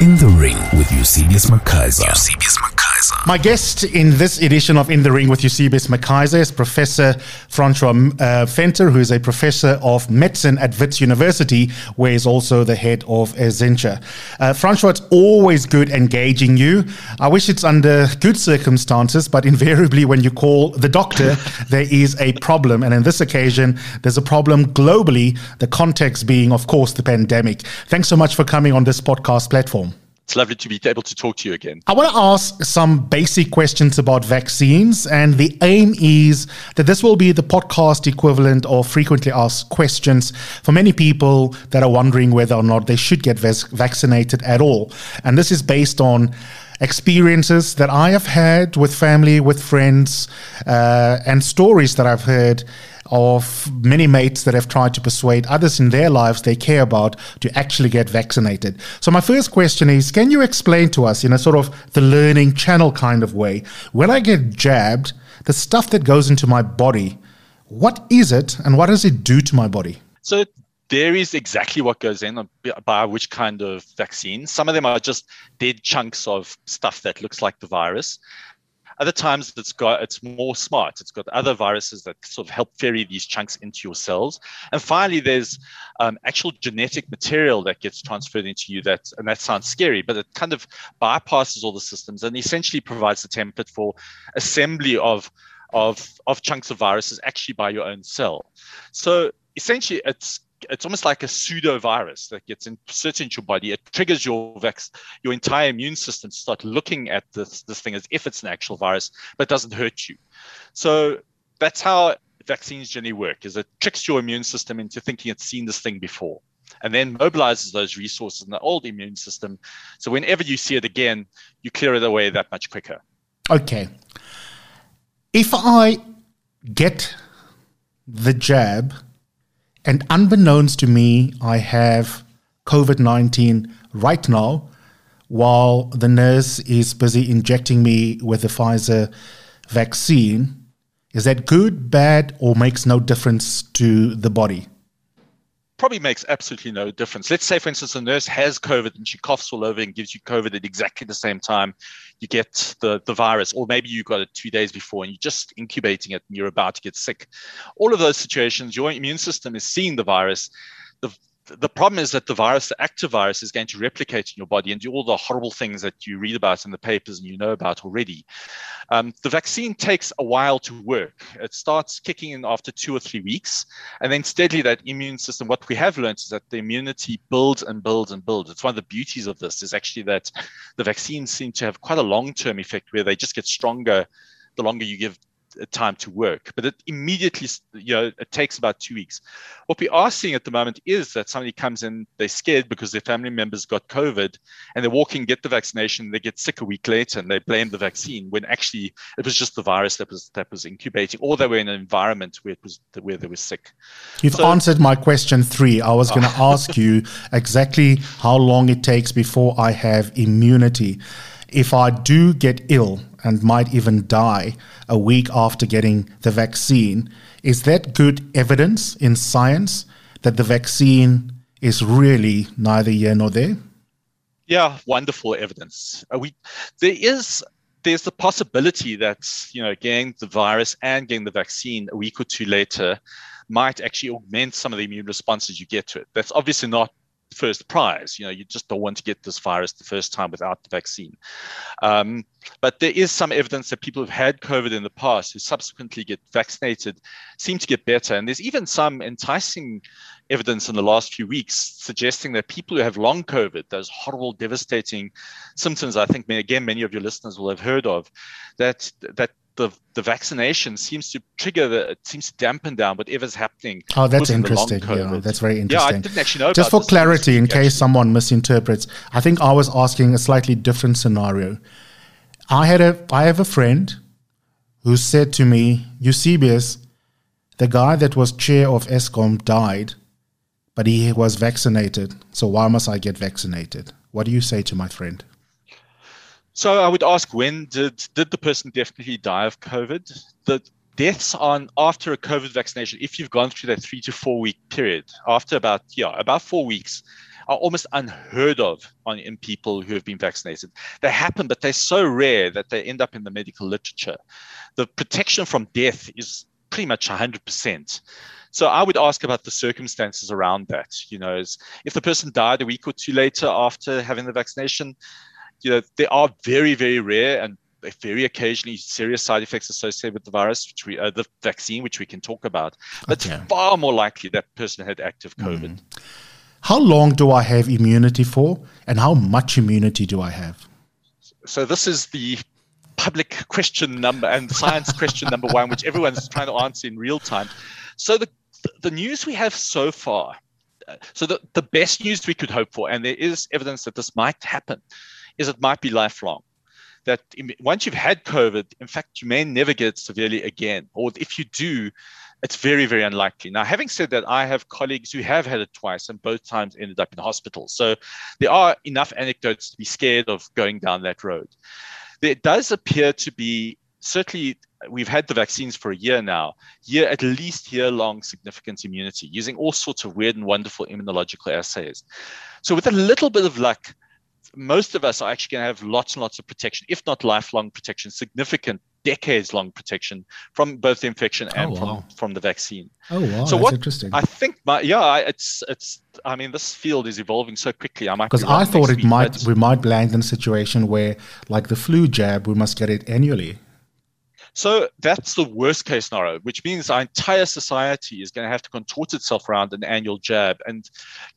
In the Ring with Eusebius McKaiser. Eusebius McKaiser. My guest in this edition of In the Ring with Eusebius McKaiser is Professor Francois uh, Venter, who is a professor of medicine at Wits University, where he's also the head of Ezintsha. Uh, Francois, it's always good engaging you. I wish it's under good circumstances, but invariably when you call the doctor, there is a problem. And in this occasion, there's a problem globally, the context being, of course, the pandemic. Thanks so much for coming on this podcast platform. It's lovely to be able to talk to you again. I want to ask some basic questions about vaccines, and the aim is that this will be the podcast equivalent of frequently asked questions for many people that are wondering whether or not they should get vaccinated at all. And this is based on experiences that I have had with family, with friends, uh, and stories that I've heard of many mates that have tried to persuade others in their lives they care about to actually get vaccinated. So, my first question is can you explain to us, in a sort of the learning channel kind of way, when I get jabbed, the stuff that goes into my body, what is it and what does it do to my body? So, there is exactly what goes in uh, by which kind of vaccine. Some of them are just dead chunks of stuff that looks like the virus. Other times it's got it's more smart. It's got other viruses that sort of help ferry these chunks into your cells. And finally, there's um, actual genetic material that gets transferred into you. That and that sounds scary, but it kind of bypasses all the systems and essentially provides the template for assembly of of of chunks of viruses actually by your own cell. So essentially, it's it's almost like a pseudo virus that gets inserted into your body. It triggers your your entire immune system to start looking at this, this thing as if it's an actual virus, but doesn't hurt you. So that's how vaccines generally work is it tricks your immune system into thinking it's seen this thing before and then mobilizes those resources in the old immune system. So whenever you see it again, you clear it away that much quicker. Okay. If I get the jab and unbeknownst to me, I have COVID 19 right now while the nurse is busy injecting me with the Pfizer vaccine. Is that good, bad, or makes no difference to the body? Probably makes absolutely no difference. Let's say, for instance, a nurse has COVID and she coughs all over and gives you COVID at exactly the same time you get the, the virus, or maybe you got it two days before and you're just incubating it and you're about to get sick. All of those situations, your immune system is seeing the virus. The, the problem is that the virus, the active virus, is going to replicate in your body and do all the horrible things that you read about in the papers and you know about already. Um, the vaccine takes a while to work. It starts kicking in after two or three weeks, and then steadily that immune system. What we have learned is that the immunity builds and builds and builds. It's one of the beauties of this is actually that the vaccines seem to have quite a long-term effect where they just get stronger the longer you give time to work, but it immediately, you know, it takes about two weeks. What we are seeing at the moment is that somebody comes in, they're scared because their family members got COVID, and they walk in, get the vaccination, they get sick a week later, and they blame the vaccine when actually it was just the virus that was that was incubating, or they were in an environment where it was where they were sick. You've so, answered my question three. I was going to ask you exactly how long it takes before I have immunity. If I do get ill and might even die a week after getting the vaccine. Is that good evidence in science that the vaccine is really neither here nor there? Yeah, wonderful evidence. Uh, we there is there's the possibility that you know getting the virus and getting the vaccine a week or two later might actually augment some of the immune responses you get to it. That's obviously not first prize. You know, you just don't want to get this virus the first time without the vaccine. Um, but there is some evidence that people who've had COVID in the past who subsequently get vaccinated seem to get better. And there's even some enticing evidence in the last few weeks suggesting that people who have long COVID, those horrible, devastating symptoms, I think, again, many of your listeners will have heard of, that that the, the vaccination seems to trigger the it seems to dampen down whatever's happening. Oh, that's interesting. Yeah, that's very interesting. Yeah, I didn't actually know. Just for clarity, in case someone misinterprets, I think I was asking a slightly different scenario. I had a I have a friend who said to me, Eusebius, the guy that was chair of Eskom died, but he was vaccinated. So why must I get vaccinated? What do you say to my friend? So I would ask, when did did the person definitely die of COVID? The deaths on after a COVID vaccination, if you've gone through that three to four week period, after about yeah about four weeks, are almost unheard of on, in people who have been vaccinated. They happen, but they're so rare that they end up in the medical literature. The protection from death is pretty much 100%. So I would ask about the circumstances around that. You know, if the person died a week or two later after having the vaccination, you know, they are very, very rare and very occasionally serious side effects associated with the virus, which we, uh, the vaccine, which we can talk about. But okay. it's far more likely that person had active mm. COVID. Mm. How long do I have immunity for, and how much immunity do I have? So this is the public question number and science question number one, which everyone's trying to answer in real time. So the the news we have so far. Uh, so the, the best news we could hope for, and there is evidence that this might happen, is it might be lifelong that once you've had COVID, in fact, you may never get it severely again. Or if you do, it's very, very unlikely. Now, having said that, I have colleagues who have had it twice and both times ended up in hospital. So there are enough anecdotes to be scared of going down that road. There does appear to be certainly we've had the vaccines for a year now, year at least year long significant immunity using all sorts of weird and wonderful immunological assays. So with a little bit of luck, most of us are actually going to have lots and lots of protection, if not lifelong protection, significant decades long protection from both the infection oh, and oh, wow. from, from the vaccine. Oh wow, so what interesting. I think my yeah, it's it's I mean this field is evolving so quickly. I might because I thought it might we might land in a situation where like the flu jab, we must get it annually. So that's the worst case scenario, which means our entire society is going to have to contort itself around an annual jab. And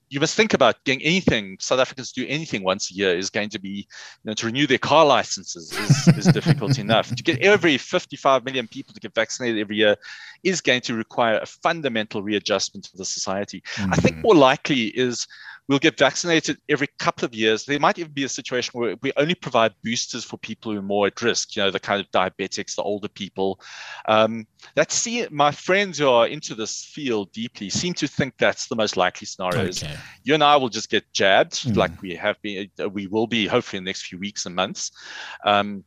you must think about getting anything, South Africans do anything once a year is going to be, you know, to renew their car licenses is, is difficult enough. To get every 55 million people to get vaccinated every year is going to require a fundamental readjustment of the society. Mm-hmm. I think mm-hmm. more likely is We'll get vaccinated every couple of years. There might even be a situation where we only provide boosters for people who are more at risk, you know, the kind of diabetics, the older people. Um, that see, my friends who are into this field deeply seem to think that's the most likely scenario. Okay. You and I will just get jabbed, mm. like we have been, we will be hopefully in the next few weeks and months. Um,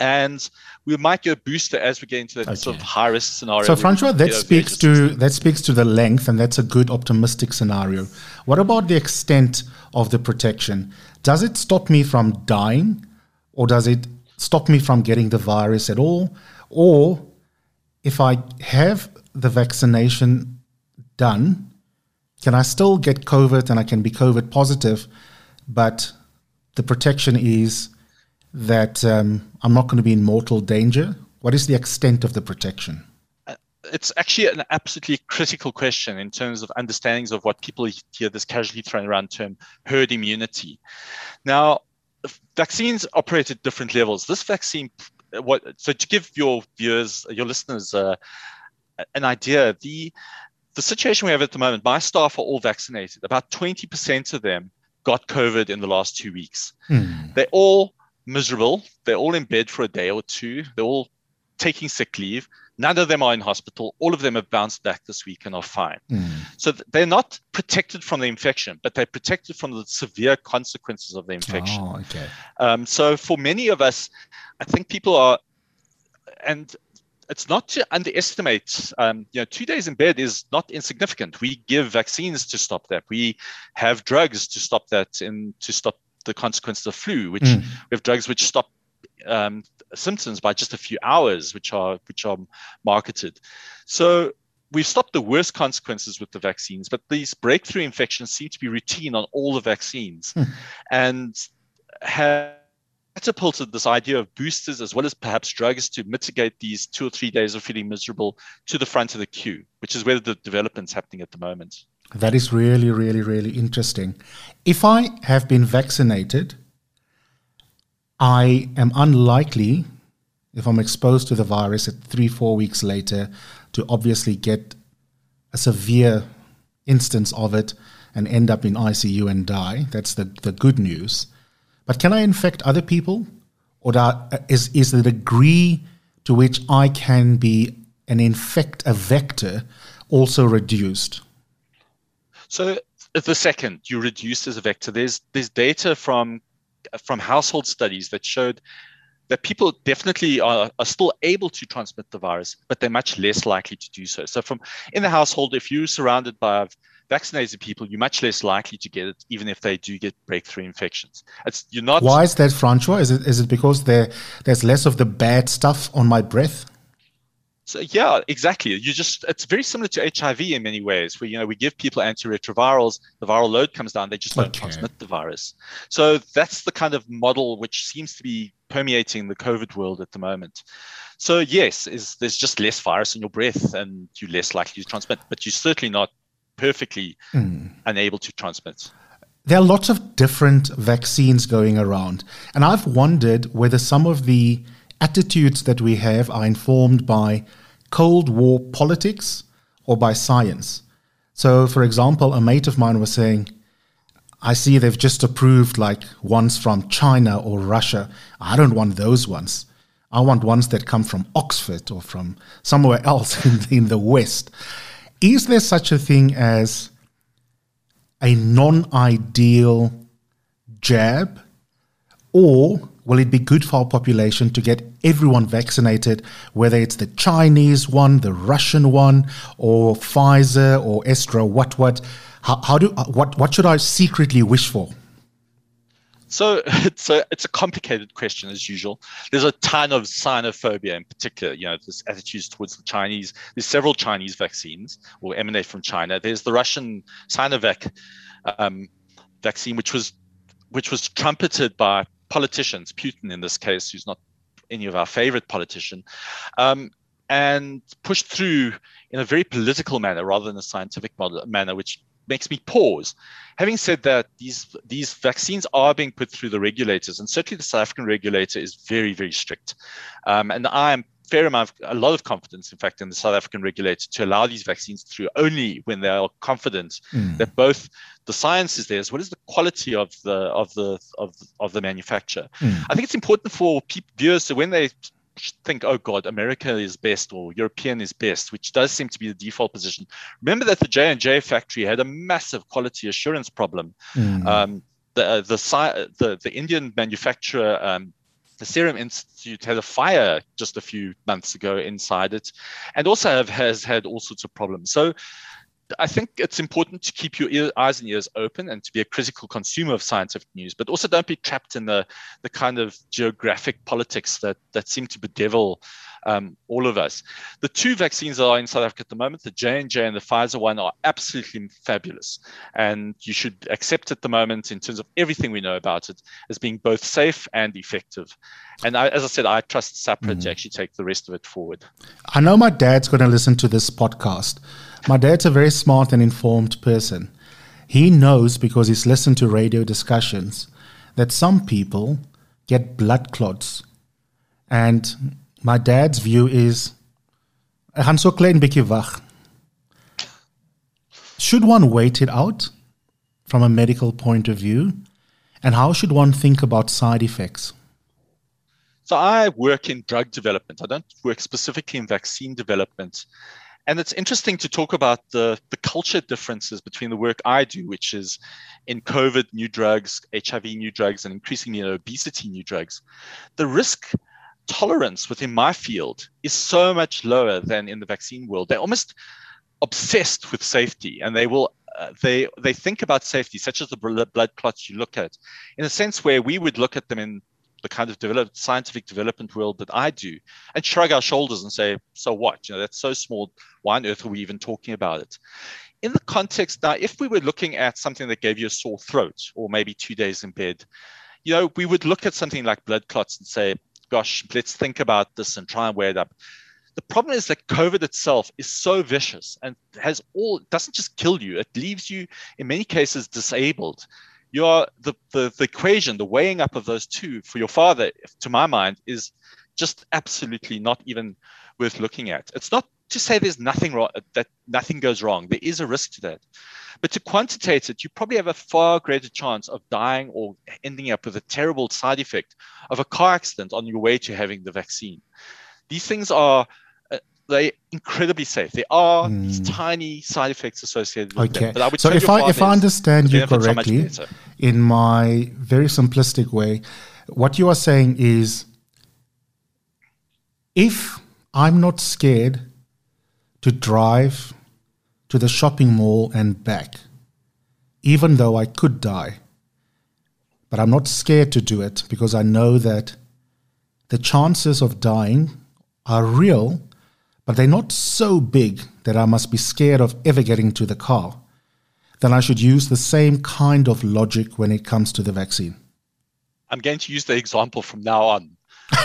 and we might get a booster as we get into that okay. sort of high risk scenario. So, Francois, that speaks to that speaks to the length, and that's a good optimistic scenario. What about the extent of the protection? Does it stop me from dying, or does it stop me from getting the virus at all? Or if I have the vaccination done, can I still get COVID and I can be COVID positive, but the protection is that um, I'm not going to be in mortal danger? What is the extent of the protection? Uh, it's actually an absolutely critical question in terms of understandings of what people hear this casually thrown around term herd immunity. Now, vaccines operate at different levels. This vaccine, what so to give your viewers, your listeners, uh, an idea, the the situation we have at the moment, my staff are all vaccinated. About 20% of them got COVID in the last two weeks. Hmm. They all miserable. They're all in bed for a day or two. They're all taking sick leave. None of them are in hospital. All of them have bounced back this week and are fine. Mm. So they're not protected from the infection, but they're protected from the severe consequences of the infection. Oh, okay. Um, so for many of us, I think people are, and it's not to underestimate. Um, you know, two days in bed is not insignificant. We give vaccines to stop that. We have drugs to stop that and to stop the consequences of flu, which mm. we have drugs which stop um, symptoms by just a few hours, which are which are marketed. So we've stopped the worst consequences with the vaccines, but these breakthrough infections seem to be routine on all the vaccines, mm. and have catapulted this idea of boosters as well as perhaps drugs to mitigate these two or three days of feeling miserable to the front of the queue, which is where the development's happening at the moment. That is really, really, really interesting. If I have been vaccinated, I am unlikely, if I'm exposed to the virus at three, four weeks later, to obviously get a severe instance of it and end up in ICU and die. That's the, the good news. But can I infect other people? Or is, is the degree to which I can be an infect a vector also reduced? So the second, you reduce as a vector. There's there's data from from household studies that showed that people definitely are, are still able to transmit the virus, but they're much less likely to do so. So from in the household, if you're surrounded by vaccinated people, you're much less likely to get it, even if they do get breakthrough infections. It's you're not. Why is that, Francois? Is it is it because there there's less of the bad stuff on my breath? So yeah, exactly. You just it's very similar to HIV in many ways, where you know we give people antiretrovirals, the viral load comes down, they just don't okay. transmit the virus. So that's the kind of model which seems to be permeating the COVID world at the moment. So yes, is there's just less virus in your breath and you're less likely to transmit, but you're certainly not perfectly mm. unable to transmit. There are lots of different vaccines going around, and I've wondered whether some of the attitudes that we have are informed by Cold War politics or by science. So, for example, a mate of mine was saying, I see they've just approved like ones from China or Russia. I don't want those ones. I want ones that come from Oxford or from somewhere else in, in the West. Is there such a thing as a non ideal jab? Or will it be good for our population to get everyone vaccinated, whether it's the Chinese one, the Russian one, or Pfizer or Astra, what, what? How, how do, what, what should I secretly wish for? So it's a it's a complicated question as usual. There's a ton of Sinophobia in particular. You know, this attitudes towards the Chinese. There's several Chinese vaccines or emanate from China. There's the Russian Sinovac um, vaccine, which was which was trumpeted by politicians, Putin in this case, who's not any of our favorite politician, um, and pushed through in a very political manner rather than a scientific model, manner, which makes me pause. Having said that, these these vaccines are being put through the regulators, and certainly the South African regulator is very, very strict. Um, and I am fair amount, of, a lot of confidence, in fact, in the South African regulator to allow these vaccines through only when they are confident mm. that both the science is there as well as the quality of the of the of, of the manufacturer. Mm. I think it's important for people, viewers to when they think, oh God, America is best or European is best, which does seem to be the default position. Remember that the J and J factory had a massive quality assurance problem. Mm. Um, the, the the the Indian manufacturer um, the Serum Institute had a fire just a few months ago inside it, and also have, has had all sorts of problems. So I think it's important to keep your ear, eyes and ears open and to be a critical consumer of scientific news, but also don't be trapped in the the kind of geographic politics that that seem to bedevil um, all of us. The two vaccines that are in South Africa at the moment, the J and J and the Pfizer one, are absolutely fabulous, and you should accept at the moment, in terms of everything we know about it, as being both safe and effective. And I, as I said, I trust SAHPRA mm. to actually take the rest of it forward. I know my dad's going to listen to this podcast. My dad's a very smart and informed person. He knows because he's listened to radio discussions that some people get blood clots and my dad's view is ek gaan so klein bietjie wag. Should one wait it out from a medical point of view? And how should one think about side effects? So I work in drug development. I don't work specifically in vaccine development. And it's interesting to talk about the, the culture differences between the work I do, which is in COVID, new drugs, HIV, new drugs, and increasingly in obesity, new drugs. The risk tolerance within my field is so much lower than in the vaccine world. They're almost obsessed with safety and they will uh, they they think about safety such as the blood clots you look at in a sense where we would look at them in the kind of developed scientific development world that I do and shrug our shoulders and say, so what? You know, that's so small. Why on earth are we even talking about it? In the context now, if we were looking at something that gave you a sore throat or maybe two days in bed, you know, we would look at something like blood clots and say, gosh, let's think about this and try and weigh it up. The problem is that COVID itself is so vicious and has all doesn't just kill you, it leaves you in many cases disabled. Your the, the the equation, the weighing up of those two for your father, to my mind, is just absolutely not even worth looking at. It's not to say there's nothing wrong that nothing goes wrong. There is a risk to that. But to quantitate it, you probably have a far greater chance of dying or ending up with a terrible side effect of a car accident on your way to having the vaccine. These things are uh, they incredibly safe. There are mm. these tiny side effects associated with okay. them. So if I if I understand you correctly, in my very simplistic way, what you are saying is, if I'm not scared to drive to the shopping mall and back, even though I could die. But I'm not scared to do it because I know that the chances of dying are real, but they're not so big that I must be scared of ever getting to the car. Then I should use the same kind of logic when it comes to the vaccine. I'm going to use the example from now on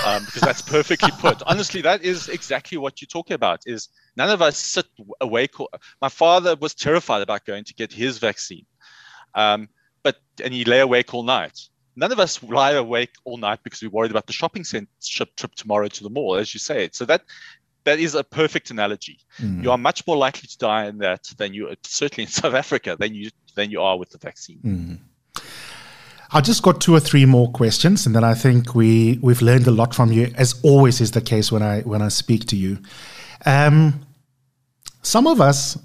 um, because that's perfectly put. Honestly, that is exactly what you're talking about. Is none of us sit awake. My father was terrified about going to get his vaccine, um, but and he lay awake all night. None of us lie awake all night because we're worried about the shopping center trip tomorrow to the mall, as you say. So that that is a perfect analogy. Mm. You are much more likely to die in that than you certainly in South Africa than you than you are with the vaccine. Mm. I just got two or three more questions, and then I think we we've learned a lot from you, as always is the case when I when I speak to you. Um, some of us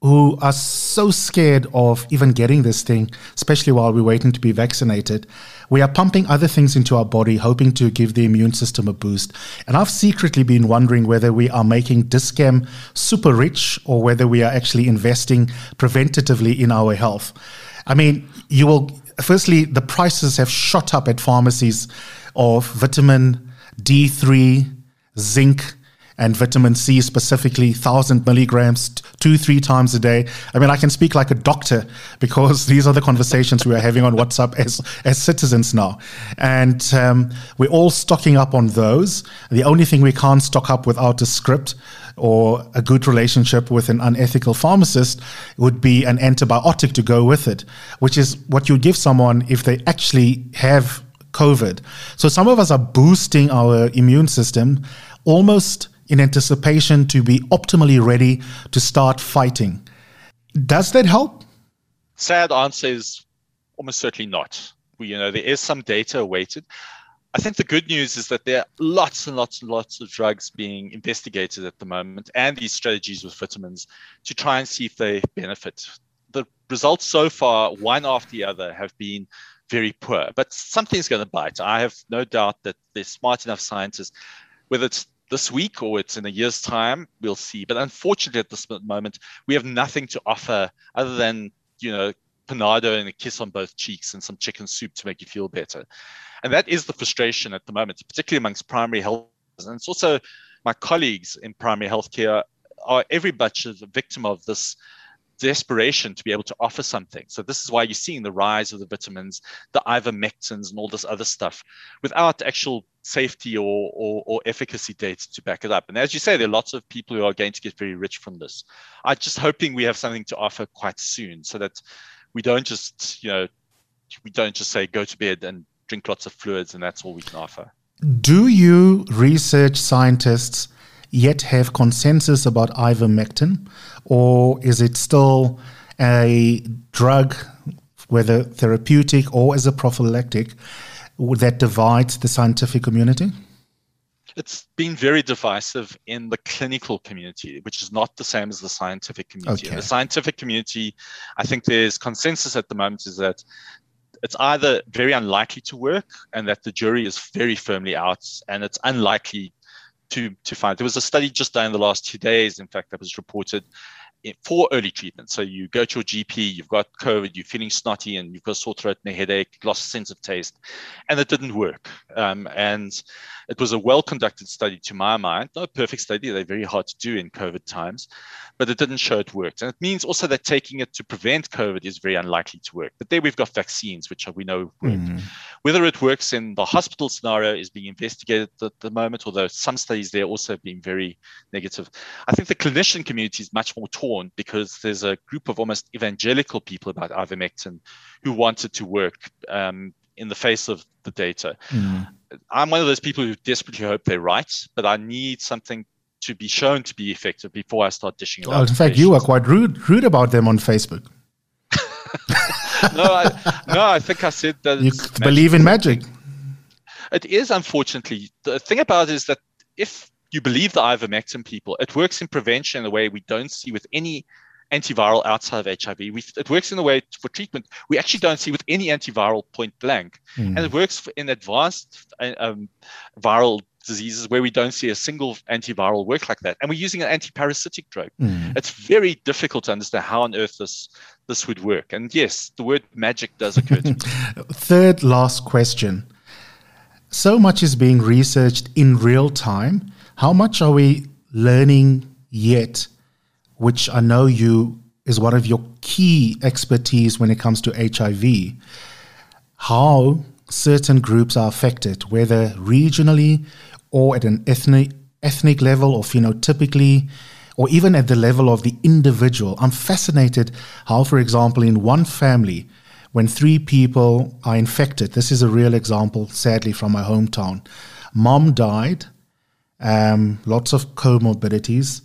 who are so scared of even getting this thing, especially while we're waiting to be vaccinated, we are pumping other things into our body, hoping to give the immune system a boost. And I've secretly been wondering whether we are making Dis-Chem super rich or whether we are actually investing preventatively in our health. I mean, you will firstly, the prices have shot up at pharmacies of vitamin D3, zinc, and vitamin C specifically, 1,000 milligrams, two, three times a day. I mean, I can speak like a doctor because these are the conversations we are having on WhatsApp as, as citizens now. And um, we're all stocking up on those. The only thing we can't stock up without a script or a good relationship with an unethical pharmacist would be an antibiotic to go with it, which is what you give someone if they actually have COVID. So some of us are boosting our immune system almost in anticipation to be optimally ready to start fighting. Does that help? Sad answer is almost certainly not. We, you know, there is some data awaited. I think the good news is that there are lots and lots and lots of drugs being investigated at the moment and these strategies with vitamins to try and see if they benefit. The results so far, one after the other, have been very poor, but something's going to bite. I have no doubt that they're smart enough scientists, whether it's this week or it's in a year's time, we'll see. But unfortunately, at this moment, we have nothing to offer other than, you know, panado and a kiss on both cheeks and some chicken soup to make you feel better. And that is the frustration at the moment, particularly amongst primary health. And it's also my colleagues in primary healthcare are every much a victim of this desperation to be able to offer something. So this is why you're seeing the rise of the vitamins, the ivermectins, and all this other stuff, without actual safety or, or, or efficacy data to back it up. And as you say, there are lots of people who are going to get very rich from this. I'm just hoping we have something to offer quite soon, so that we don't just you know we don't just say go to bed and drink lots of fluids, and that's all we can offer. Do you research scientists yet have consensus about ivermectin, or is it still a drug, whether therapeutic or as a prophylactic, that divides the scientific community? It's been very divisive in the clinical community, which is not the same as the scientific community. Okay. The scientific community, I think there's consensus at the moment is that it's either very unlikely to work and that the jury is very firmly out and it's unlikely to to find. There was a study just done in the last two days in fact that was reported for early treatment. So you go to your GP, you've got COVID, you're feeling snotty, and you've got sore throat and a headache, lost sense of taste, and it didn't work. Um, and it was a well-conducted study, to my mind, not a perfect study. They're very hard to do in COVID times, but it didn't show it worked. And it means also that taking it to prevent COVID is very unlikely to work. But there we've got vaccines, which we know work. Mm. Whether it works in the hospital scenario is being investigated at the moment, although some studies there also have been very negative. I think the clinician community is much more torn because there's a group of almost evangelical people about ivermectin who wanted to work um, in the face of the data. Mm. I'm one of those people who desperately hope they're right, but I need something to be shown to be effective before I start dishing it out. in fact, you were quite rude rude about them on Facebook. no, I, no, I think I said that you believe in magic. It is unfortunately the thing about it is that if you believe the ivermectin people, it works in prevention in a way we don't see with any antiviral outside of HIV. We, it works in a way for treatment we actually don't see with any antiviral point blank. Mm. And it works in advanced um, viral diseases where we don't see a single antiviral work like that. And we're using an antiparasitic drug. Mm. It's very difficult to understand how on earth this this would work. And yes, the word magic does occur to me. Third last question. So much is being researched in real time. How much are we learning yet, which I know you is one of your key expertise when it comes to HIV? How certain groups are affected, whether regionally or at an ethnic ethnic level or phenotypically or even at the level of the individual. I'm fascinated how, for example, in one family, when three people are infected, this is a real example, sadly, from my hometown. Mom died, um, lots of comorbidities.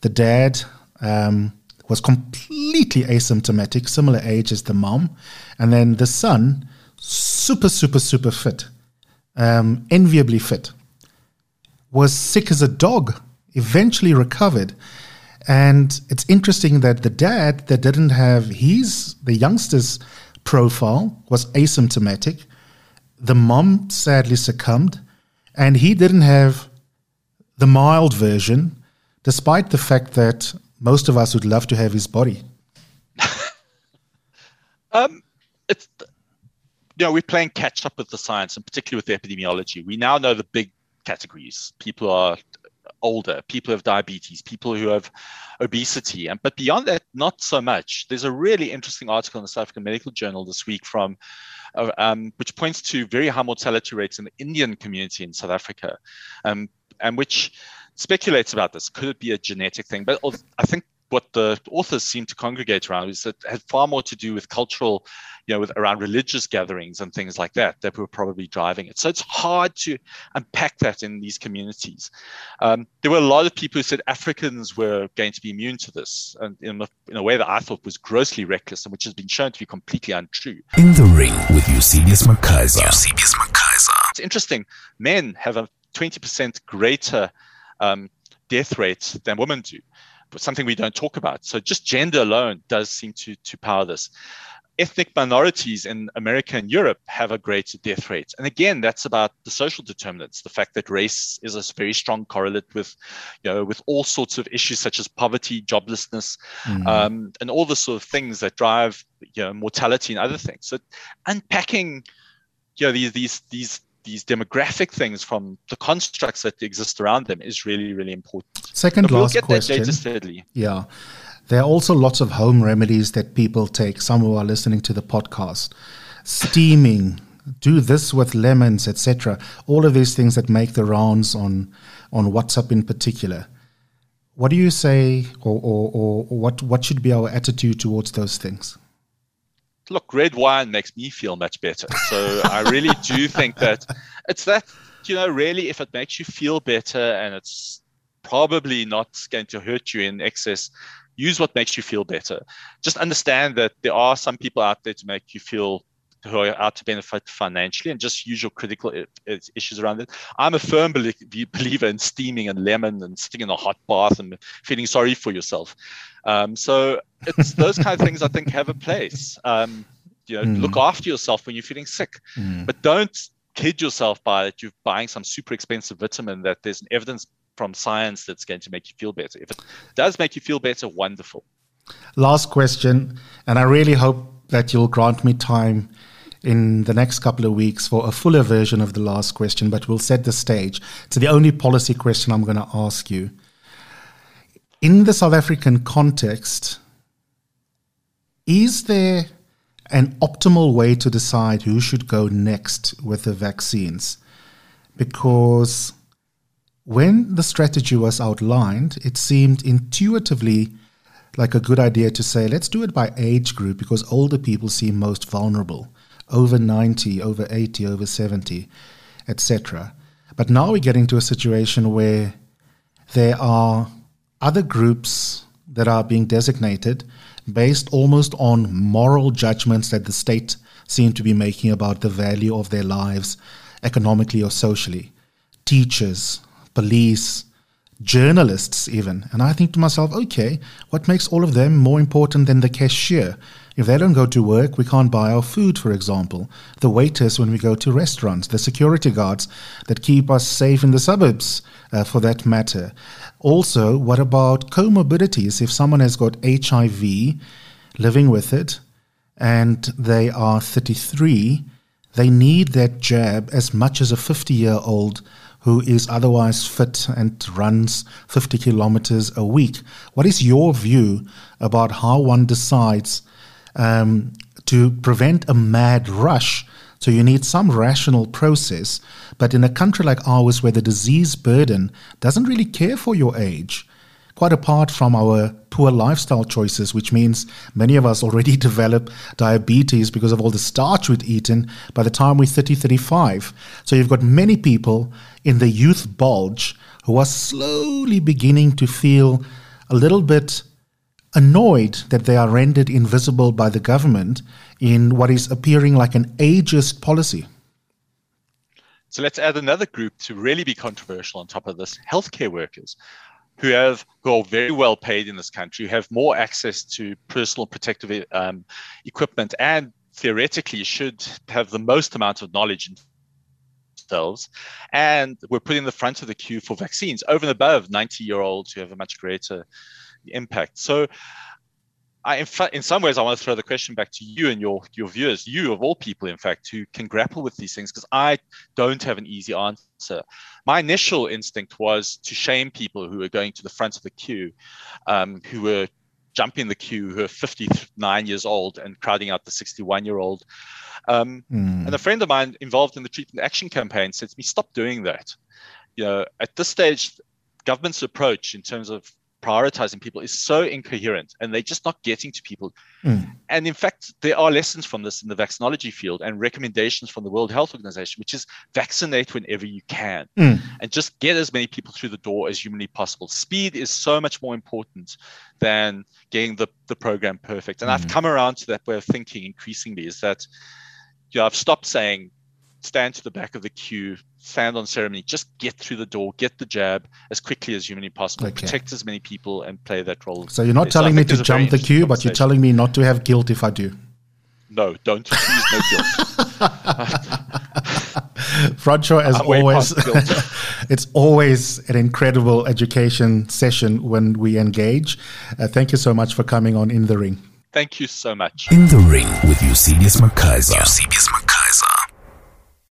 The dad um, was completely asymptomatic, similar age as the mom. And then the son, super, super, super fit, um, enviably fit, was sick as a dog, eventually recovered. And it's interesting that the dad that didn't have his, the youngster's profile was asymptomatic. The mom sadly succumbed, and he didn't have the mild version, despite the fact that most of us would love to have his body. um, it's you know we're playing catch up with the science, and particularly with the epidemiology. We now know the big categories. People are older, people who have diabetes, people who have obesity. And but beyond that, not so much. There's a really interesting article in the South African Medical Journal this week from uh, um, which points to very high mortality rates in the Indian community in South Africa, um, and which speculates about this. Could it be a genetic thing? But I think what the authors seem to congregate around is that had far more to do with cultural, you know, with around religious gatherings and things like that that were probably driving it. So it's hard to unpack that in these communities. Um, there were a lot of people who said Africans were going to be immune to this, and in a, in a way that I thought was grossly reckless and which has been shown to be completely untrue. In the ring with Eusebius McKaiser. Eusebius McKaiser. It's interesting. Men have a 20% greater um, death rates than women do but something we don't talk about. So just gender alone does seem to to power this. Ethnic minorities in America and Europe have a greater death rate. And again, that's about the social determinants, the fact that race is a very strong correlate with, you know, with all sorts of issues such as poverty, joblessness, mm. um, and all the sort of things that drive, you know, mortality and other things. So unpacking, you know, these these these these demographic things from the constructs that exist around them is really, really important. Second last we'll question. Yeah. There are also lots of home remedies that people take, some who are listening to the podcast. Steaming, do this with lemons, etc. All of these things that make the rounds on on WhatsApp in particular. What do you say, or, or, or what what should be our attitude towards those things? Look, red wine makes me feel much better. So I really do think that it's that, you know, really, if it makes you feel better and it's probably not going to hurt you in excess, use what makes you feel better. Just understand that there are some people out there to make you feel who are out to benefit financially and just use your critical issues around it. I'm a firm believer in steaming and lemon and sitting in a hot bath and feeling sorry for yourself. Um, so it's those kind of things I think have a place. Um, you know, mm. look after yourself when you're feeling sick, mm. but don't kid yourself by that you're buying some super expensive vitamin that there's an evidence from science that's going to make you feel better. If it does make you feel better, wonderful. Last question, and I really hope that you'll grant me time in the next couple of weeks for a fuller version of the last question, but we'll set the stage. It's the only policy question I'm going to ask you. In the South African context, is there an optimal way to decide who should go next with the vaccines? Because when the strategy was outlined, it seemed intuitively like a good idea to say, let's do it by age group because older people seem most vulnerable over 90, over 80, over 70, etc. But now we're getting to a situation where there are other groups that are being designated based almost on moral judgments that the state seem to be making about the value of their lives economically or socially. Teachers, police, journalists, even. And I think to myself, okay, what makes all of them more important than the cashier If they don't go to work, we can't buy our food, for example. The waiters when we go to restaurants, the security guards that keep us safe in the suburbs, uh, for that matter. Also, what about comorbidities? If someone has got HIV, living with it, and they are 33, they need that jab as much as a 50 year old who is otherwise fit and runs 50 kilometers a week. What is your view about how one decides um, to prevent a mad rush? So you need some rational process. But in a country like ours, where the disease burden doesn't really care for your age, quite apart from our poor lifestyle choices, which means many of us already develop diabetes because of all the starch we've eaten by the time we're 30, 35. So you've got many people in the youth bulge who are slowly beginning to feel a little bit annoyed that they are rendered invisible by the government in what is appearing like an ageist policy. So let's add another group to really be controversial on top of this healthcare workers who have who are very well paid in this country, who have more access to personal protective um, equipment, and theoretically should have the most amount of knowledge themselves. And we're put in the front of the queue for vaccines over and above 90 year olds who have a much greater impact. So I, in, fact, in some ways, I want to throw the question back to you and your your viewers, you of all people, in fact, who can grapple with these things, because I don't have an easy answer. My initial instinct was to shame people who are going to the front of the queue, um, who were jumping the queue, who are 59 years old and crowding out the 61 year old. Um, mm. And a friend of mine involved in the treatment action campaign said to me, "Stop doing that." You know, at this stage, government's approach in terms of prioritizing people is so incoherent and they're just not getting to people. Mm. And in fact, there are lessons from this in the vaccinology field and recommendations from the World Health Organization, which is vaccinate whenever you can mm. and just get as many people through the door as humanly possible. Speed is so much more important than getting the, the program perfect. And mm. I've come around to that way of thinking increasingly is that you know, I've stopped saying stand to the back of the queue, stand on ceremony, just get through the door, get the jab as quickly as humanly possible, okay. protect as many people, and play that role. So you're not telling so me to jump the queue, but you're telling me not to have guilt if I do. No, don't. Please, no guilt. Francois, as I'm always, it's always an incredible education session when we engage. Uh, thank you so much for coming on In the Ring. Thank you so much. In the Ring with Eusebius McKaiser. Eusebius McKaiser.